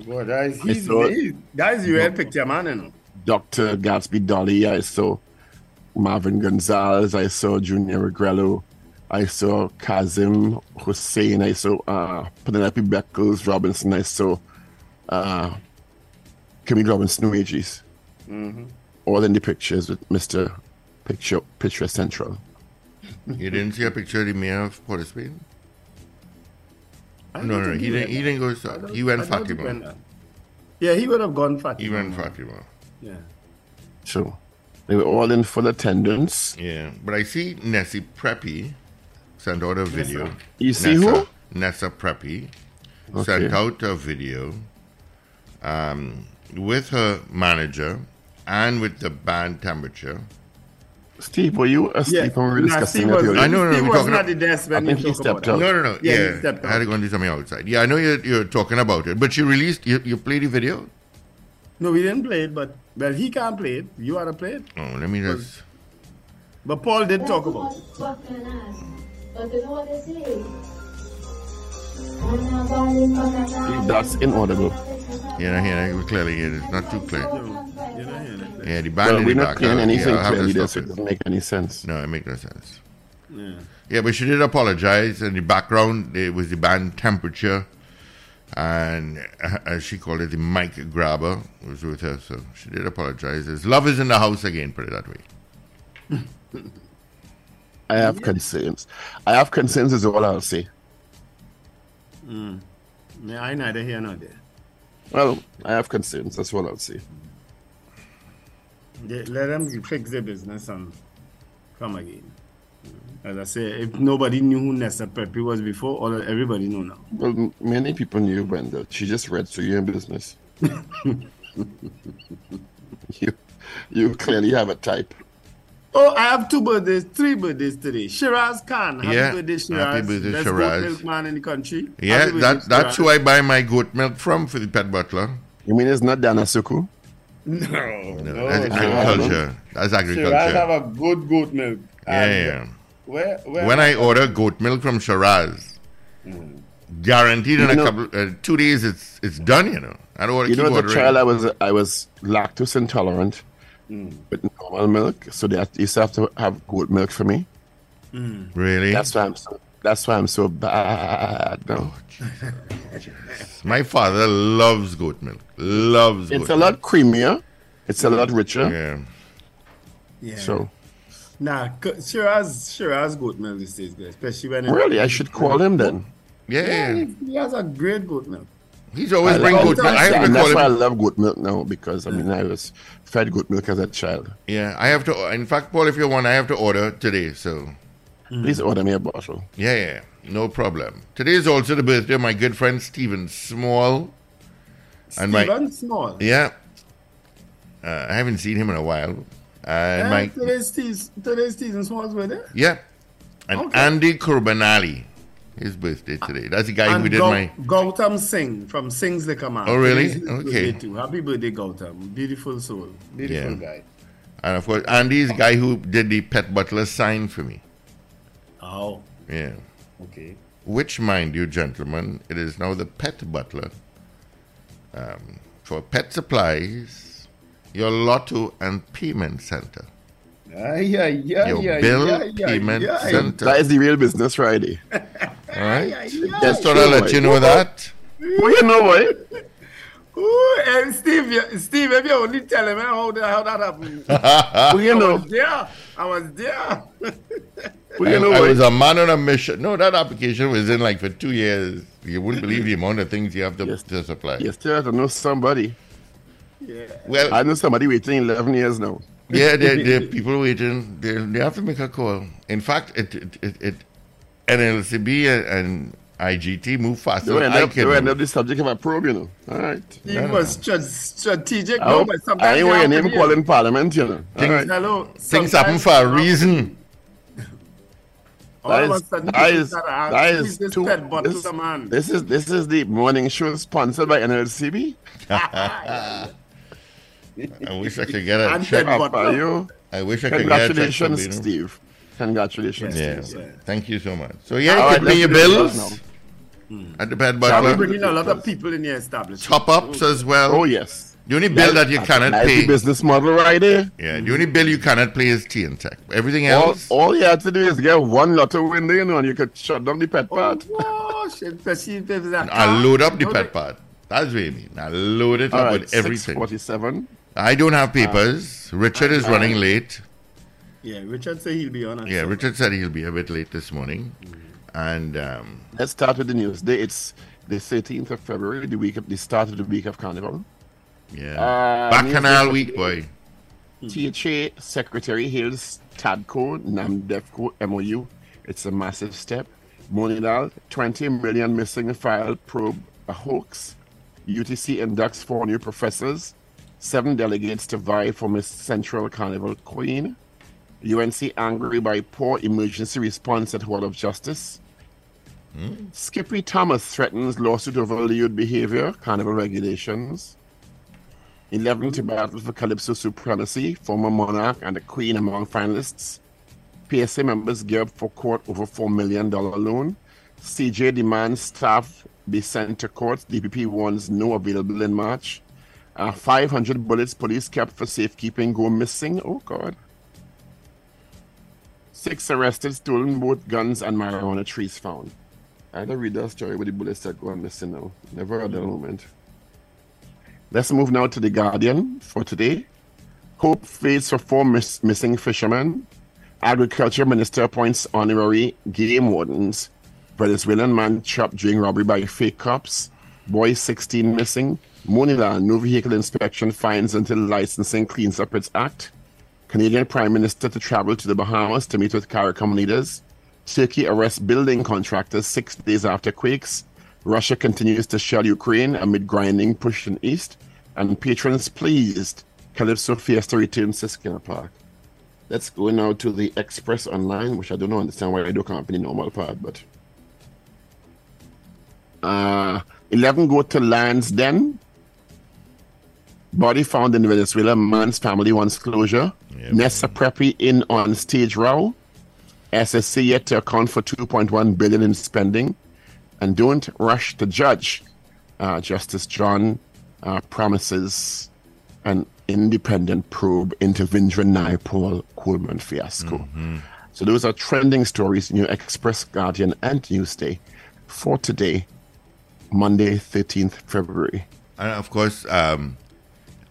God, that is, he's, saw- he's, that is the real picture, man. You know. Dr. Gadsby-Dolly. I saw Marvin Gonzales. I saw Junior Regrello. I saw Kazim Hosein. I saw uh, Penelope Beckles Robinson. I saw uh, Kimmy Robinson Wages. All in the pictures with Mr. Picture, Picture Central. You didn't see a picture of the mayor of Port of Spain? I No, no, think he didn't. He didn't go. I So, he went I don't Fatima. went- Yeah, he would have gone Fatima. He went Fatima. Yeah. So they were all in full attendance. Yeah, but I see Nessie Preppy sent out a video. You see Nessa, who? Nessa Preppy sent out a video um, with her manager and with the band temperature. Steve, were you asleep Yeah. when we were Nah, discussing Steve that? was. I know, no, Steve we're was not about- the desk when I we think he stepped out. No, no, no. Yeah, Yeah, he stepped I had to go and do something outside. Yeah, I know you're, you're talking about it, but you released, you, you played the video? No, we didn't play it, but well, he can't play it. You ought to play it. Oh, let me just. But Paul did talk about it. What can I ask? But the Lord is here. And That's inaudible. Yeah, I hear it clearly. It's not too clear. You know, hearing it. Yeah, the band Well, in we're the not back. playing anything yeah, I'll have to clearly there, stop it it. doesn't make any sense. No, it makes no sense. Yeah. Yeah, but she did apologize. In the background, it was the band Temperature, and uh, as she called it, the mic grabber was with her. So she did apologize. There's love is in the house again. Put it that way. I have concerns. I have concerns is all I'll say. Yeah, I neither here nor there. Well, I have concerns. That's what I'll say. They, let them fix their business and come again. As I say, if nobody knew who Nessa Preppy was before, all everybody know now. Well, many people knew Brenda. She just read through your business. you, you clearly have a type. Oh, I have two birthdays, three birthdays today. Shiraz Khan. Happy Yeah, birthday, Shiraz. happy birthday, Best Shiraz. goat milk man in the country. Yeah, that birthday, that's who I buy my goat milk from for the pet butler. You mean it's not Dana Suku? No, No, no. that's Shiraz agriculture. That's have a good goat milk. Yeah, yeah. Where, where When I order goat milk from Shiraz, hmm. guaranteed in You a know- couple, uh, two days, it's it's done. You know, I don't want to You keep know, as a child, I was I was lactose intolerant hmm. with normal milk, so they had- used to have to have goat milk for me. Hmm. really? That's why I'm so. That's why I'm so bad now. My father loves goat milk. Loves It's goat a lot creamier. It's a lot richer. Yeah. Yeah. So Nah, c- Shiraz, Shiraz goat milk these days, good, especially when really, I should call him then. Yeah, Yeah, yeah. he, he has a great goat milk. He's always I bring goat it. milk. I have to and that's call why I love goat milk now because I mean I was fed goat milk as a child. Yeah, I have to. In fact, Paul, if you want, I have to order today. So Please order me a bottle. yeah, yeah, no problem. Today is also the birthday of my good friend Stephen Small. And my- Stephen Small. Yeah, uh, I haven't seen him in a while. And Yeah, my today's Steve, today's Stephen Small's birthday. yeah, and Okay. Andy Kurbanali, his birthday today. That's the guy who did Gau- my. Gautam Singh from Singh's Liquor Man. Oh, really? Today's Okay. Too. Happy birthday, Gautam. Beautiful soul. Beautiful Yeah. guy. And of course, Andy is the guy who did the pet butler sign for me. Oh, Yeah. okay. Which, mind you, gentlemen, it is now the pet butler. Um, for pet supplies, your lotto and payment center. Yeah, yeah, yeah, Your yeah, bill yeah, yeah, payment yeah, center. That is the real business Friday. All right? yeah, yeah. Just thought I'd let you know that. well, you know what? Ooh, hey, Steve, Steve, if you only tell him how, that- how that happened. Well, you I know, was there. I was there. Well, I, you know I what? was a man on a mission. No, that application was in like for two years. You wouldn't believe the amount of things you have to, Yes. to supply. You still have to know somebody. Yeah. Well, I know somebody waiting 11 years now. yeah, there, there are people waiting. They, they have to make a call. In fact, it it, it, it NLCB and, and IGT move faster They than end up, they end up the subject of a probe, you know. All right. Steve was stra- strategic. I, no, hope, but I sometimes ain't you your name to be- called in Parliament, you know. All Things- right. Hello. Things happen for a you have- reason. All That of a is, sudden, that people is, start to ask, that "Who is this too, this, this is this is the morning show sponsored by NLCB. I wish I could get a And check. Up are you? I wish I could get a check. Congratulations, from. Steve. Congratulations, Yeah. Steve. Thank you so much. So yeah, All you right, can pay your bills at the pet I'll be butler. bringing a lot of people in your establishment. Top ups as well. Oh yes. The only bill that you cannot That's pay. business model right there. Yeah, the only bill you cannot pay is T and Tech. Everything else, all you have to do is get one lotto window, you know, and you could shut down the pet part. Oh, shit, especially if there's a I car. load up the pet part. That's what I mean. I load it All up right, with everything. 647. I don't have papers. Ah. Richard is ah. running late. Yeah, Richard said he'll be on. at Yeah, seven. Richard said he'll be a bit late this morning. Mm. And um, Let's start with the news. Day it's the 13th of February, the week of the start of the week of Carnival. Yeah, Uh, Bacchanal week, boy. THA Secretary Hills, TADCO NAMDEFCO MOU. It's a massive step. Monidal, 20 million missing file probe a hoax. UTC inducts four new professors. Seven delegates to vie for Miss Central Carnival Queen. UNC angry by poor emergency response at Hall of Justice. Skippy Thomas threatens lawsuit over lewd behavior, carnival regulations. 11 to battle for Calypso supremacy, former monarch and the queen among finalists. PSA members gear up for court over $4 million loan. CJ demands staff be sent to court. DPP warns no available in March. Uh, 500 bullets police kept for safekeeping go missing. Oh, God. Six arrested, stolen both guns and marijuana trees found. I don't read that story with the bullets that go missing now. Never had that moment. Let's move now to The Guardian for today. Hope fades for four miss- missing fishermen. Agriculture Minister appoints honorary game wardens. Venezuelan man chopped during robbery by fake cops. Boy 16 missing. Monila, no vehicle inspection fines until licensing cleans up its act. Canadian Prime Minister to travel to the Bahamas to meet with CARICOM leaders. Turkey arrests building contractors six days after quakes. Russia continues to shell Ukraine amid grinding pushing east. And patrons pleased. Calypso Fiesta returns to Skinner Park. Let's go now to the Express Online, which I don't understand why I do company normal part, but uh 11 go to Lands Den. Body found in Venezuela. Man's family wants closure. Yeah, Nessa Preppy in on stage row. SSC yet to account for 2.1 billion in spending. And don't rush to judge. Uh, Justice John uh, promises an independent probe into Vindra Naipaul Coolman fiasco. So those are trending stories in your Express, Guardian, and Newsday for today, Monday, 13th February. And of course, um,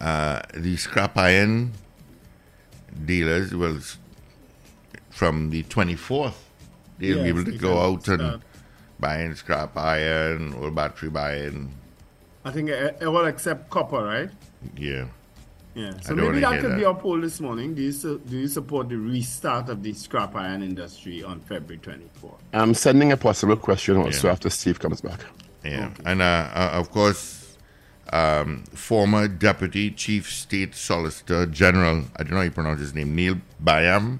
uh, the scrap iron dealers will, from the 24th, they'll be able to they go out and start. Buying scrap iron or battery buying. I think it, it will accept copper, right? Yeah. Yeah. So maybe that could that. be our poll this morning. Do you su- do you support the restart of the scrap iron industry on February 24th? I'm sending a possible question also Yeah. after Steve comes back. Yeah, and uh, uh, of course, um, former Deputy Chief State Solicitor General, I don't know how you pronounce his name, Neil Bayam,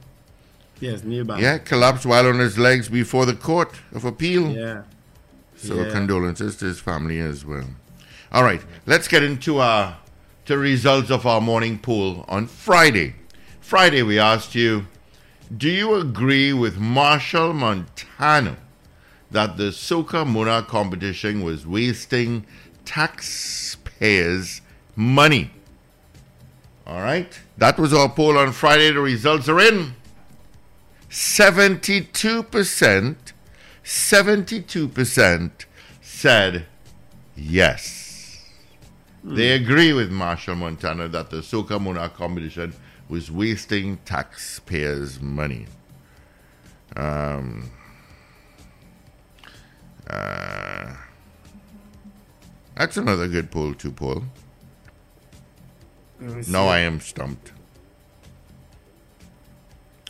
Yes, nearby. yeah, collapsed while on his legs before the Court of Appeal. Yeah. So Yeah. condolences to his family as well. All right, let's get into our to results of our morning poll on Friday. Friday, we asked you, do you agree with Machel Montano that the Soca Monarch competition was wasting taxpayers' money? All right, that was our poll on Friday. The results are in. 72%, 72% said yes. They agree with Machel Montano that the Monarch competition was wasting taxpayers' money. Um, uh, that's another good poll, too, Paul. Let. Now I am stumped.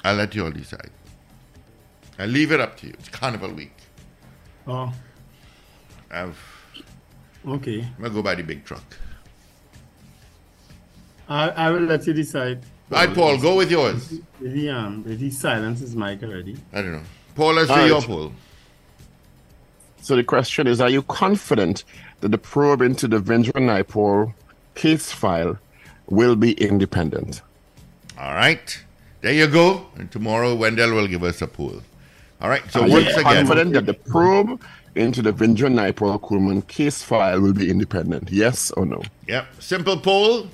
I'll let you all decide. I leave it up to you. It's Carnival Week. Oh, I've, okay. I'm gonna go by the big truck. I, I will let you decide. All right, Paul, go with yours. Did he, um, did he silence his mic already? I don't know. Paul, let's All do your poll. So the question is Are you confident that the probe into the Vindra Naipaul case file will be independent? All right. There you go. And tomorrow, Wendell will give us a poll. All right. So once again. Are once you again, confident that the probe into the Vindra Naipaul Coolman case file will be independent? Yes or no? yep. Simple poll.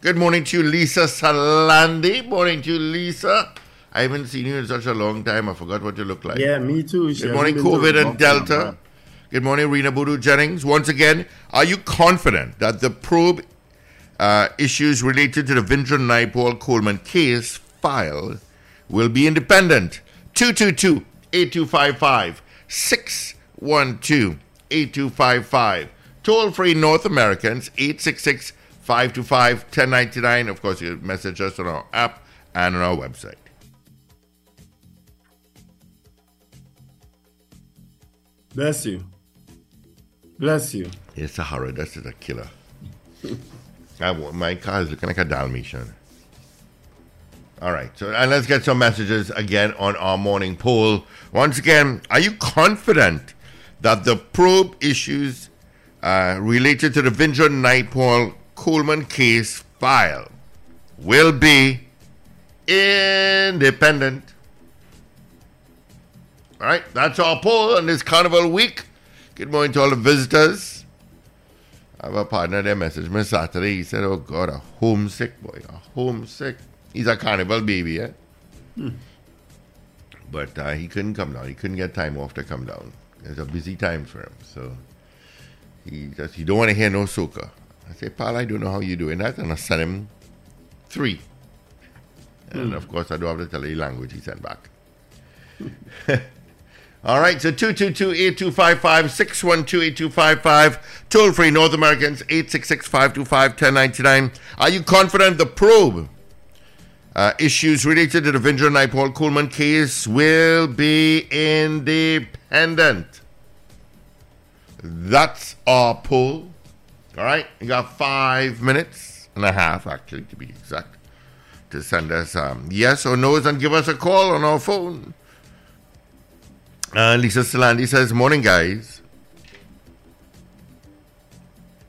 Good morning to you, Lisa Salandi. Morning to you, Lisa. I haven't seen you in such a long time. I forgot what you look like. Yeah, me too. She Good morning, COVID and Delta. but- Good morning, Rena Boodoo Jennings. Once again, are you confident that the probe uh, issues related to the Vindra Naipaul Coolman case file will be independent? 222 8255 612 8255. Toll free North Americans 866 525 1099. Of course, you message us on our app and on our website. Bless you. Bless you. Yes, Sahara, this is a killer. I, my car is looking like a Dalmatian. All right, so and let's get some messages again on our morning poll. Once again, are you confident that the probe issues uh, related to the Vindra Naipaul Coolman case file will be independent? All right, that's our poll on this Carnival week. Good morning to all the visitors. I have a partner that messaged me Saturday. He said, "Oh God, a homesick boy, a homesick." He's a carnival baby, yeah. But uh, he couldn't come down. He couldn't get time off to come down. It's a busy time for him, so he just he don't want to hear no soca. I say, pal, I don't know how you doing that, and I sent him three. And hmm. of course, I don't have to tell you the language he sent back. All right, so 222-8255, 612-8255, toll free North Americans, 866-525-1099. Are you confident the probe uh, issues related to the Vindra Naipaul Coolman case will be independent? That's our poll. All right, you got five minutes and a half, actually, to be exact, to send us um, yes or no's and give us a call on our phone. Uh, Lisa Salandi says, Morning, guys.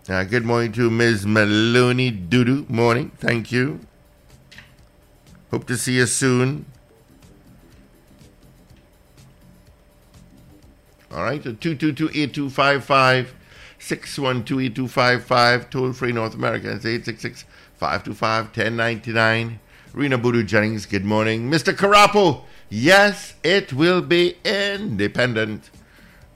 Uh, good morning to Ms. Maloney Dudu. Morning. Thank you. Hope to see you soon. All right, so 222-8255, 612-8255, toll free North America. It's 866-525-1099. Rena Budu Jennings, good morning. Mr. Carapo, yes, it will be independent.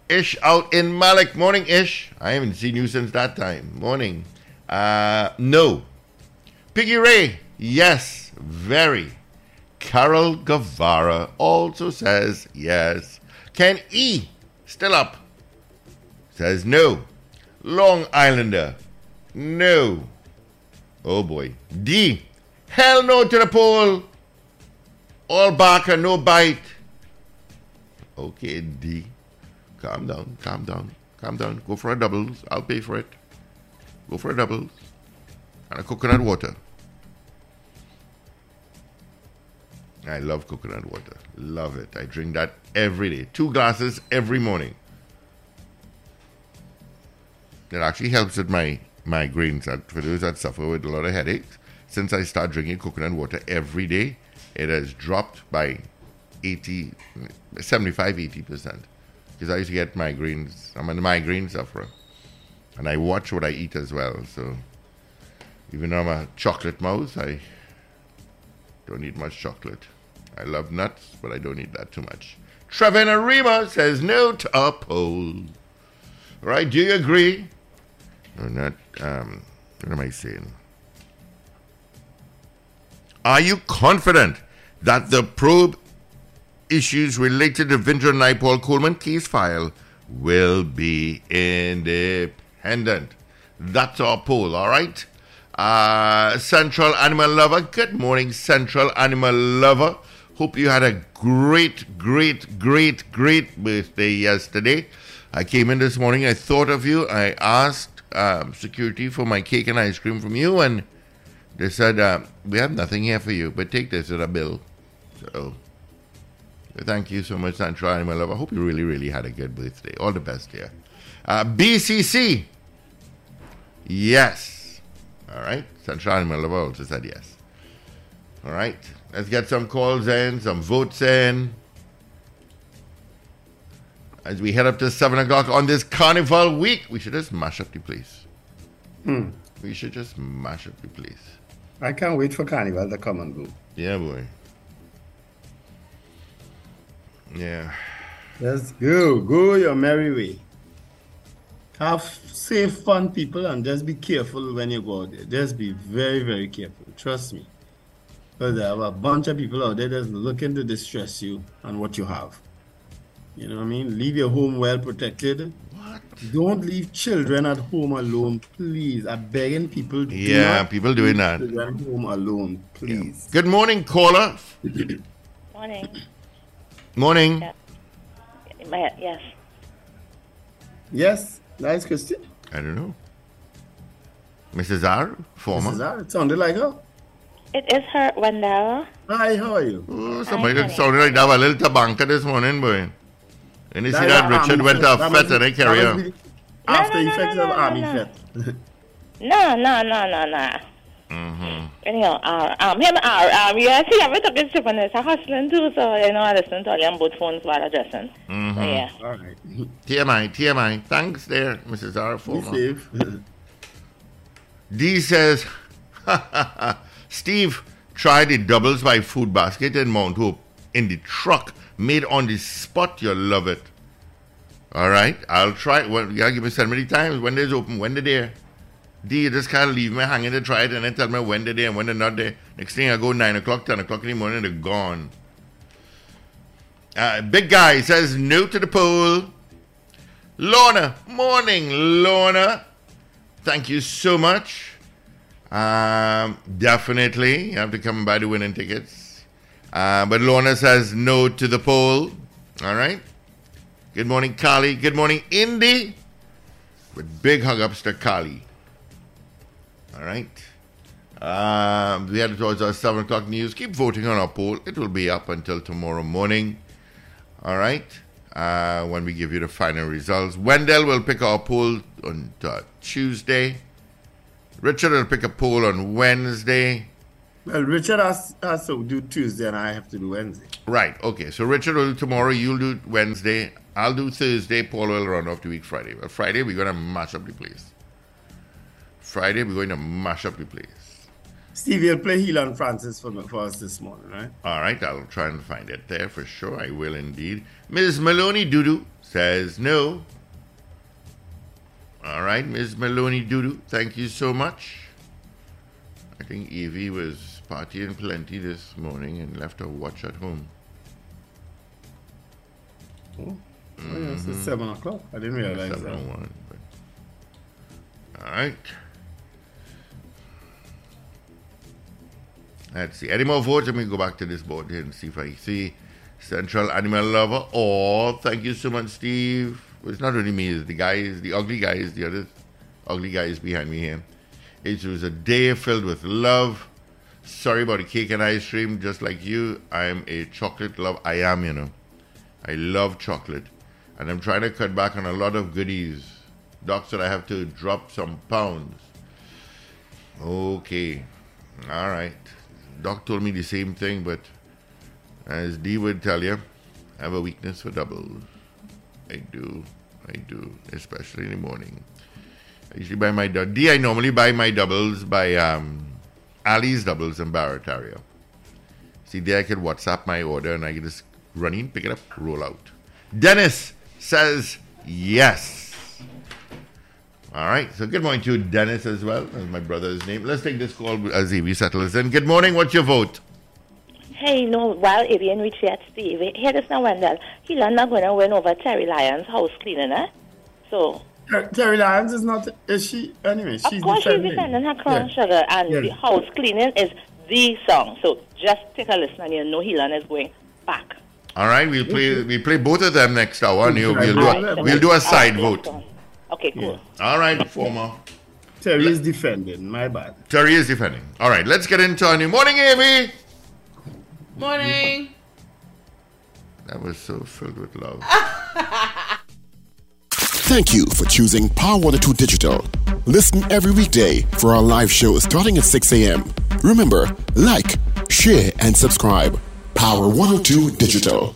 Ish out in Malik. Morning, Ish. I haven't seen you since that time. Morning. Uh, no. Piggy Ray, yes, very. Carol Guevara also says yes. Ken E, still up, says no. Long Islander, no. Oh boy. D, hell no to the poll. All barker, no bite. Okay, D. Calm down, calm down, calm down. Go for a doubles. I'll pay for it. Go for a doubles. And a coconut water. I love coconut water. Love it. I drink that every day. Two glasses every morning. It actually helps with my migraines. For those that suffer with a lot of headaches, since I start drinking coconut water every day, it has dropped by 80, 75, 80%. Because I used to get migraines. I'm a migraine sufferer. And I watch what I eat as well. So even though I'm a chocolate mouse, I don't eat much chocolate. I love nuts, but I don't eat that too much. Trevor Arima says no to a poll. Right? Do you agree? Or not? Um, what am I saying? Are you confident that the probe issues related to Vindra Naipaul Coolman case file will be independent? That's our poll, all right? Uh, Central Animal Lover, good morning, Central Animal Lover. Hope you had a great, great, great, great birthday yesterday. I came in this morning, I thought of you, I asked um, security for my cake and ice cream from you, and they said, uh, We have nothing here for you, but take this as a bill. So, thank you so much, Central my love. I hope you really, really had a good birthday. All the best here. Uh, BCC, yes. All right. Central Animal Lover also said yes. All right. Let's get some calls in, some votes in. As we head up to 7 o'clock on this carnival week, we should just mash up the place. Hmm. We should just mash up the place. I can't wait for Carnival to come and go. Yeah, boy. Yeah. Let's go. Go your merry way. Have safe, fun people and just be careful when you go out there. Just be very, very careful. Trust me. Because there are a bunch of people out there that's looking to distress you and what you have. You know what I mean? Leave your home well protected. What? Don't leave children at home alone, please. I'm begging people. do Yeah, not people doing that. Children home alone, please. Good morning, caller. Morning. Morning. Yeah. My- Yes. Yes, nice question. I don't know. Mrs. R, former. Mrs. R, it sounded like her. It is her, Wendell. Hi, how are you? Oh, somebody Hi, that honey. sounded like that was a little tabanka this morning, boy. And you see That- that that Richard went to a that fete and they be- carry that her. After no, no, effects no, of no, army no. fete. No, no, no, no, no. Mm-hmm. Anyhow, uh, um, him, uh, um, yeah, see, I'm talking to someone that's hustling too, so, you know, I listen to all them both phones while addressing. Mm-hmm. So, yeah. All right. TMI, TMI. Thanks there, Mrs. R, Be former. safe. D says, Steve tried the doubles by food basket in Mount Hope in the truck made on the spot. You'll love it. All right, I'll try. it. Well, you gotta give me so many times when they're open, when they're there. D, you just can't leave me hanging to try it and then tell me when they're there and when they're not there. Next thing I go 9 o'clock, 10 o'clock in the morning, they're gone. Uh, big guy says no to the poll. Lorna, morning, Lorna. Thank you so much. Um, definitely, you have to come by the winning tickets. Uh, but Lorna says no to the poll. All right. Good morning, Kali. Good morning, Indy. With big hug ups to Kali. All right. Um, we head towards our 7 o'clock news. Keep voting on our poll. It will be up until tomorrow morning. All right. Uh, when we give you the final results. Wendell will pick our poll on uh, Tuesday. Richard will pick a poll on Wednesday. Well, Richard has, has to do Tuesday and I have to do Wednesday. Right. Okay. So Richard will do tomorrow. You'll do Wednesday. I'll do Thursday. Paul will run off the week Friday. But Friday, we're going to mash up the place. Friday, we're going to mash up the place. Steve, you'll play Helon Francis for, for us this morning, right? All right, I'll try and find it there for sure. I will indeed. Ms. Maloney Doodoo says no. All right, Ms. Maloney Doodoo, thank you so much. I think Evie was partying plenty this morning and left her watch at home. Oh, oh yeah, it's 7 mm-hmm. o'clock. I didn't realize that. 701. But... All right. Let's see. Any more votes? Let me go back to this board here and see if I see Central Animal Lover. Oh, thank you so much, Steve. It's not only me, it's the guys, the ugly guys, the other ugly guys behind me here. It was a day filled with love. Sorry about the cake and ice cream, just like you. I'm a chocolate love. I am, you know. I love chocolate. And I'm trying to cut back on a lot of goodies. Doc said I have to drop some pounds. Okay. All right. Doc told me the same thing, but as Dee would tell you, I have a weakness for doubles. I do. I do, especially in the morning. I usually buy my dou- D. I normally buy my doubles by um, Ali's Doubles in Barataria. See, there I can WhatsApp my order and I can just run in, pick it up, roll out. Dennis says yes. All right. So good morning to Dennis, as well. That's my brother's name. Let's take this call as Evie settles in. Good morning. What's your vote? Hey, no, while Avian reach yet, Steve, here this now, Wendell. He not going to win over Terri Lyons' house cleaning, eh? So, Terri Lyons is not, is she? Anyway, she's of course, she's defending. defending her crown Yeah. sugar, and Yeah. the house cleaning is the song. So, just take a listen, and you know Helon is going back. All right. We'll play. We play both of them next hour. And you, we'll do. A, we'll do a Alright, side so- vote. Okay, cool. All right, former. Terry is defending, my bad. Terry is defending. All right. Let's get into our new morning, Evie. Morning. That was so filled with love. Thank you for choosing Power 102 Digital. Listen every weekday for our live show starting at 6 a.m. Remember, like, share, and subscribe. Power 102 Digital.